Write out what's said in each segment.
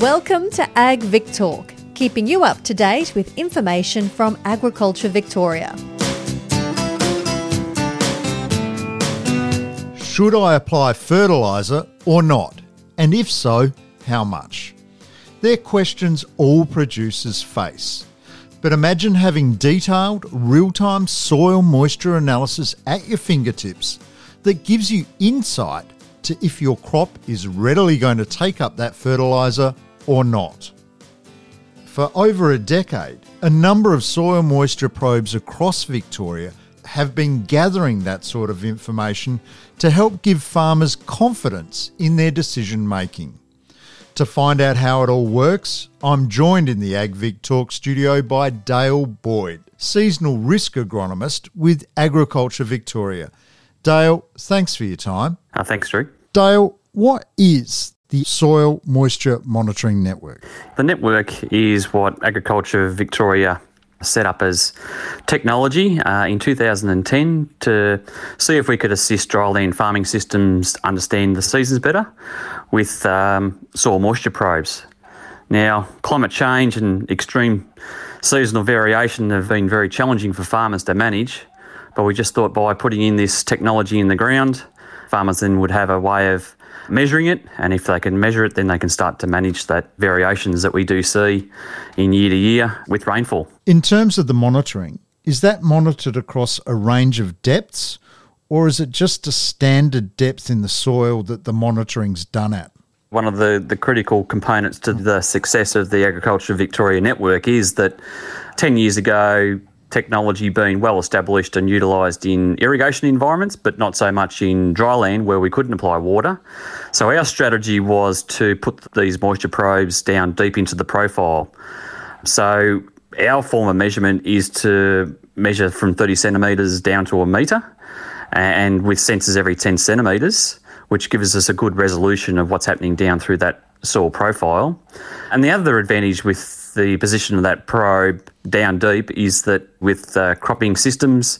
Welcome to Ag Vic Talk, keeping you up to date with information from Agriculture Victoria. Should I apply fertiliser or not? And if so, how much? They're questions all producers face. But imagine having detailed, real time soil moisture analysis at your fingertips that gives you insight to if your crop is readily going to take up that fertiliser or not. For over a decade, a number of soil moisture probes across Victoria have been gathering that sort of information to help give farmers confidence in their decision making. To find out how it all works, I'm joined in the AgVic Talk studio by Dale Boyd, seasonal risk agronomist with Agriculture Victoria. Dale, thanks for your time. Uh, thanks, Drew. Dale, what is the Soil Moisture Monitoring Network? The network is what Agriculture Victoria set up as technology uh, in 2010 to see if we could assist dryland farming systems understand the seasons better with um, soil moisture probes. Now, climate change and extreme seasonal variation have been very challenging for farmers to manage, but we just thought by putting in this technology in the ground, farmers then would have a way of measuring it, and if they can measure it, then they can start to manage that variations that we do see in year to year with rainfall. In terms of the monitoring, is that monitored across a range of depths, or is it just a standard depth in the soil that the monitoring's done at? One of the, the critical components to the success of the Agriculture Victoria network is that 10 years ago, technology being well established and utilised in irrigation environments, but not so much in dryland where we couldn't apply water. So our strategy was to put these moisture probes down deep into the profile. So our form of measurement is to measure from 30 centimetres down to a metre and with sensors every 10 centimetres, which gives us a good resolution of what's happening down through that soil profile. And the other advantage with the position of that probe down deep is that with uh, cropping systems,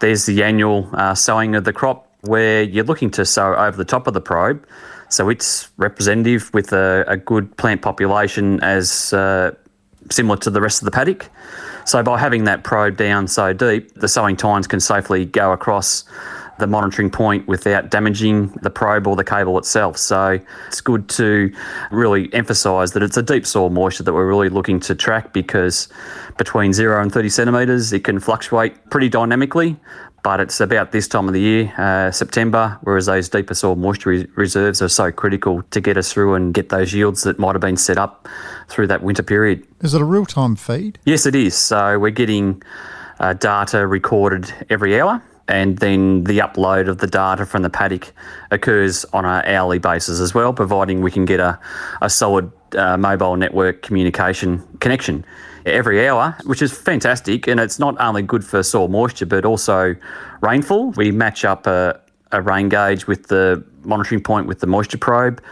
there's the annual uh, sowing of the crop where you're looking to sow over the top of the probe. So it's representative with a, a good plant population as uh, similar to the rest of the paddock. So by having that probe down so deep, the sowing tines can safely go across the monitoring point without damaging the probe or the cable itself. So it's good to really emphasise that it's a deep soil moisture that we're really looking to track because between zero and 30 centimetres, it can fluctuate pretty dynamically. But it's about this time of the year, uh, September, whereas those deeper soil moisture re- reserves are so critical to get us through and get those yields that might have been set up through that winter period. Is it a real time feed? Yes, it is. So we're getting uh, data recorded every hour and then the upload of the data from the paddock occurs on an hourly basis as well, providing we can get a, a solid uh, mobile network communication connection every hour, which is fantastic. And it's not only good for soil moisture, but also rainfall. We match up a, a rain gauge with the monitoring point with the moisture probe.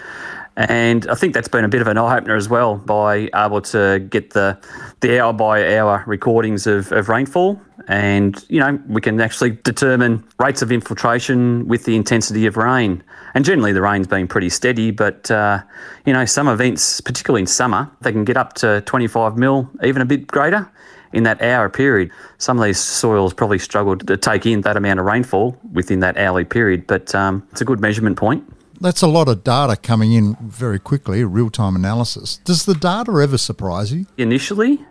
And I think that's been a bit of an eye opener as well by able to get the, the hour by hour recordings of, of rainfall. And, you know, we can actually determine rates of infiltration with the intensity of rain. And generally, the rain's been pretty steady, but, uh, you know, some events, particularly in summer, they can get up to 25 mil, even a bit greater in that hour period. Some of these soils probably struggled to take in that amount of rainfall within that hourly period, but um, it's a good measurement point. That's a lot of data coming in very quickly, real time analysis. Does the data ever surprise you? Initially,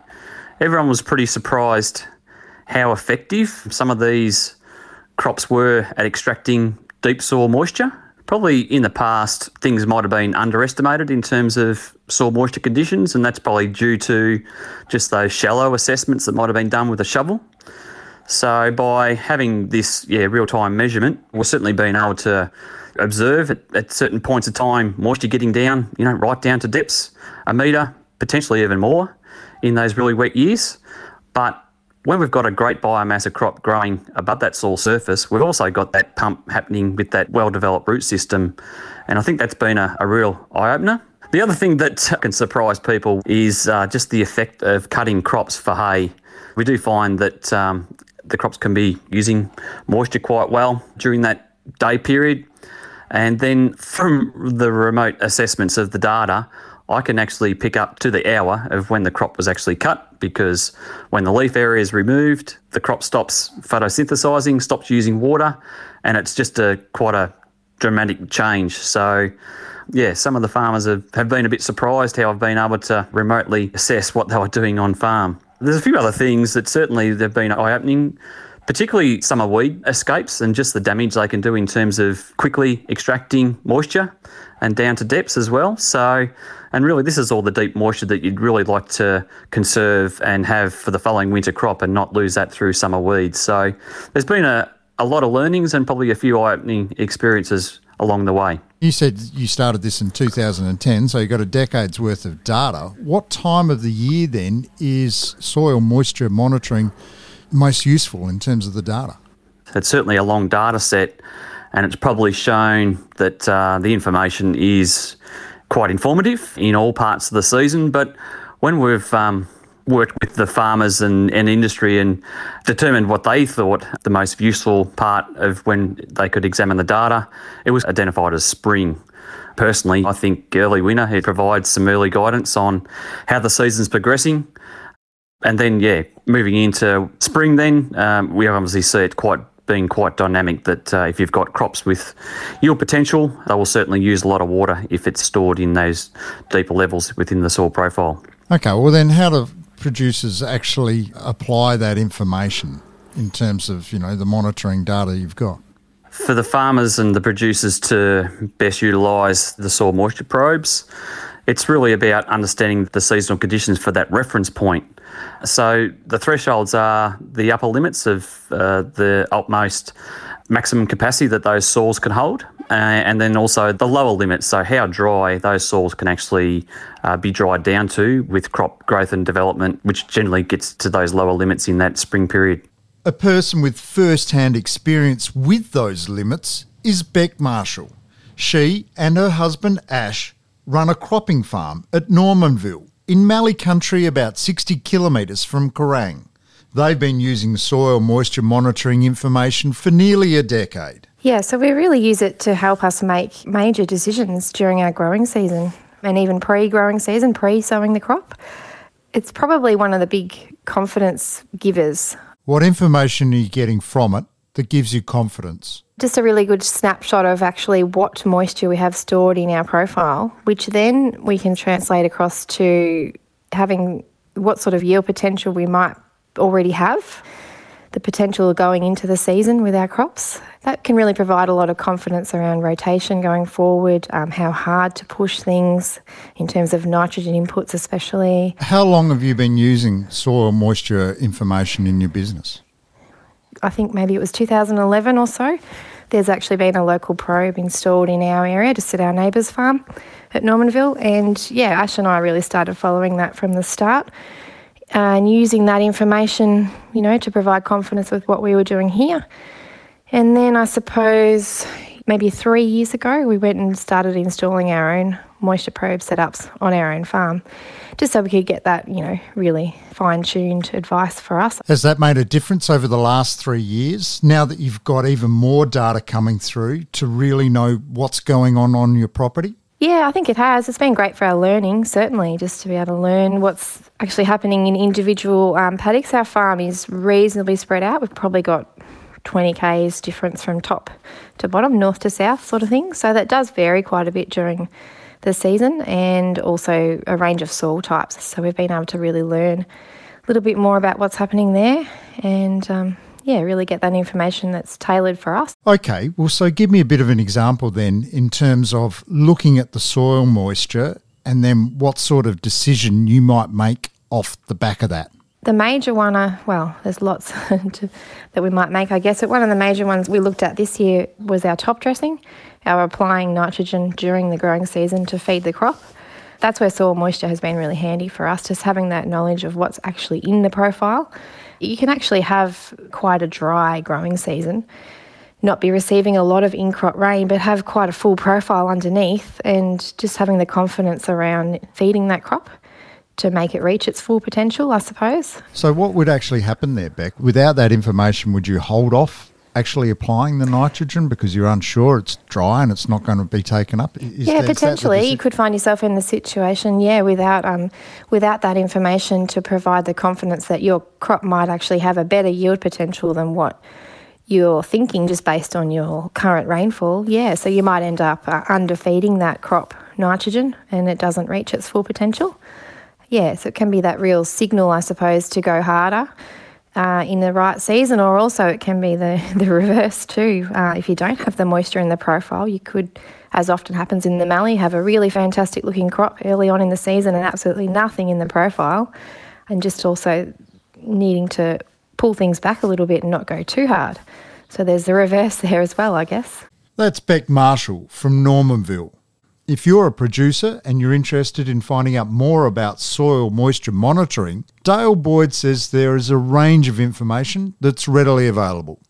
everyone was pretty surprised how effective some of these crops were at extracting deep soil moisture. Probably in the past, things might have been underestimated in terms of soil moisture conditions, and that's probably due to just those shallow assessments that might have been done with a shovel. So, by having this yeah, real time measurement, we've certainly been able to observe at, at certain points of time moisture getting down, you know, right down to depths, a metre, potentially even more in those really wet years. But when we've got a great biomass of crop growing above that soil surface, we've also got that pump happening with that well developed root system. And I think that's been a, a real eye opener. The other thing that can surprise people is uh, just the effect of cutting crops for hay. We do find that um, the crops can be using moisture quite well during that day period. And then from the remote assessments of the data, I can actually pick up to the hour of when the crop was actually cut because when the leaf area is removed, the crop stops photosynthesizing, stops using water, and it's just a quite a dramatic change. So, yeah, some of the farmers have, have been a bit surprised how I've been able to remotely assess what they were doing on farm. There's a few other things that certainly they've been eye opening particularly summer weed escapes and just the damage they can do in terms of quickly extracting moisture and down to depths as well. So, and really, this is all the deep moisture that you'd really like to conserve and have for the following winter crop and not lose that through summer weeds. So, there's been a, a lot of learnings and probably a few eye opening experiences along the way. You said you started this in 2010, so you've got a decade's worth of data. What time of the year then is soil moisture monitoring most useful in terms of the data? It's certainly a long data set, and it's probably shown that uh, the information is quite informative in all parts of the season. But when we've um, worked with the farmers and, and industry and determined what they thought the most useful part of when they could examine the data, it was identified as spring. Personally, I think early winter it provides some early guidance on how the season's progressing. And then, yeah, moving into spring, then um, we obviously see it quite being quite dynamic. That uh, if you've got crops with yield potential, they will certainly use a lot of water if it's stored in those deeper levels within the soil profile. Okay, well then, how do producers actually apply that information in terms of you know the monitoring data you've got? For the farmers and the producers to best utilise the soil moisture probes, it's really about understanding the seasonal conditions for that reference point so the thresholds are the upper limits of uh, the utmost maximum capacity that those soils can hold, uh, and then also the lower limits, so how dry those soils can actually uh, be dried down to with crop growth and development, which generally gets to those lower limits in that spring period. A person with first hand experience with those limits is Bec Marshall. She and her husband Ash run a cropping farm at Normanville in Mallee country about 60 kilometres from Kerrang. They've been using soil moisture monitoring information for nearly a decade. Yeah, so we really use it to help us make major decisions during our growing season and even pre growing season, pre sowing the crop. It's probably one of the big confidence givers. What information are you getting from it that gives you confidence? Just a really good snapshot of actually what moisture we have stored in our profile, which then we can translate across to having what sort of yield potential we might already have, the potential going into the season with our crops. That can really provide a lot of confidence around rotation going forward, um, how hard to push things in terms of nitrogen inputs, especially. How long have you been using soil moisture information in your business? I think maybe it was 2011 or so. There's actually been a local probe installed in our area, just at our neighbour's farm at Normanville. And yeah, Ash and I really started following that from the start and using that information, you know, to provide confidence with what we were doing here. And then I suppose maybe three years ago, we went and started installing our own moisture probe setups on our own farm, just so we could get that, you know, really fine tuned advice for us. Has that made a difference over the last three years now that you've got even more data coming through to really know what's going on on your property? Yeah, I think it has. It's been great for our learning, certainly, just to be able to learn what's actually happening in individual um, paddocks. Our farm is reasonably spread out. We've probably got 20 k's difference from top to bottom, north to south, sort of thing. So that does vary quite a bit during the season and also a range of soil types. So we've been able to really learn a little bit more about what's happening there and um, yeah, really get that information that's tailored for us. Okay, well, so give me a bit of an example then in terms of looking at the soil moisture and then what sort of decision you might make off the back of that. The major one, uh, well, there's lots to, that we might make, I guess. But one of the major ones we looked at this year was our top dressing, our applying nitrogen during the growing season to feed the crop. That's where soil moisture has been really handy for us, just having that knowledge of what's actually in the profile. You can actually have quite a dry growing season, not be receiving a lot of in crop rain, but have quite a full profile underneath, and just having the confidence around feeding that crop to make it reach its full potential, I suppose. So, what would actually happen there, Bec? Without that information, would you hold off actually applying the nitrogen because you're unsure it's dry and it's not going to be taken up? Is yeah, that, potentially you could find yourself in the situation, yeah, without um, without that information to provide the confidence that your crop might actually have a better yield potential than what you're thinking just based on your current rainfall. Yeah, so you might end up uh, underfeeding that crop nitrogen and it doesn't reach its full potential. Yeah, so it can be that real signal, I suppose, to go harder uh, in the right season, or also it can be the, the reverse too. Uh, if you don't have the moisture in the profile, you could, as often happens in the Mallee, have a really fantastic looking crop early on in the season and absolutely nothing in the profile, and just also needing to pull things back a little bit and not go too hard. So there's the reverse there as well, I guess. That's Bec Marshall from Normanville. If you're a producer and you're interested in finding out more about soil moisture monitoring, Dale Boyd says there is a range of information that's readily available.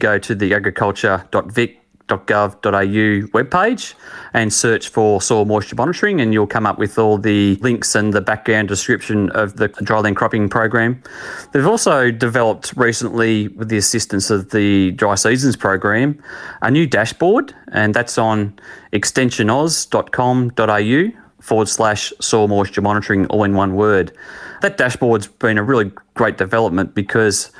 Go to the agriculture.vic gov.au webpage and search for soil moisture monitoring, and you'll come up with all the links and the background description of the dryland cropping program. They've also developed recently, with the assistance of the Dry Seasons program, a new dashboard, and that's on extensionaus.com.au forward slash soil moisture monitoring, all in one word. That dashboard's been a really great development because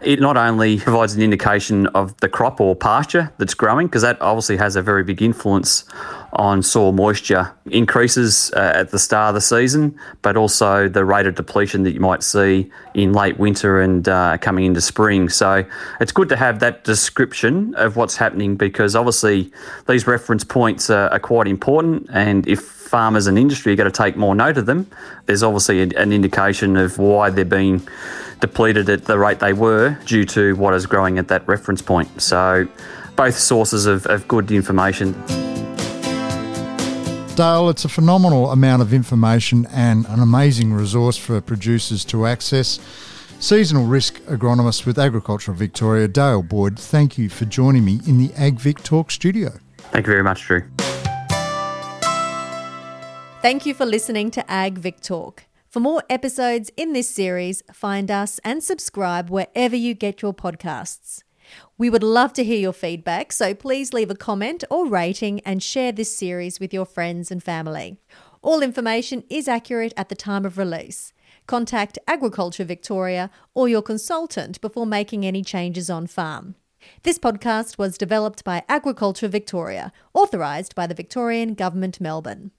it not only provides an indication of the crop or pasture that's growing, because that obviously has a very big influence on soil moisture increases uh, at the start of the season, but also the rate of depletion that you might see in late winter and uh, coming into spring. So it's good to have that description of what's happening because obviously these reference points are, are quite important. And if farmers and industry are going to take more note of them, there's obviously an indication of why they're being depleted at the rate they were due to what is growing at that reference point. So, both sources of, of good information. Dale, it's a phenomenal amount of information and an amazing resource for producers to access. Seasonal risk agronomist with Agricultural Victoria, Dale Boyd, thank you for joining me in the AgVic Talk studio. Thank you very much, Drew. Thank you for listening to AgVic Talk. For more episodes in this series, find us and subscribe wherever you get your podcasts. We would love to hear your feedback, so please leave a comment or rating and share this series with your friends and family. All information is accurate at the time of release. Contact Agriculture Victoria or your consultant before making any changes on farm. This podcast was developed by Agriculture Victoria, authorised by the Victorian Government Melbourne.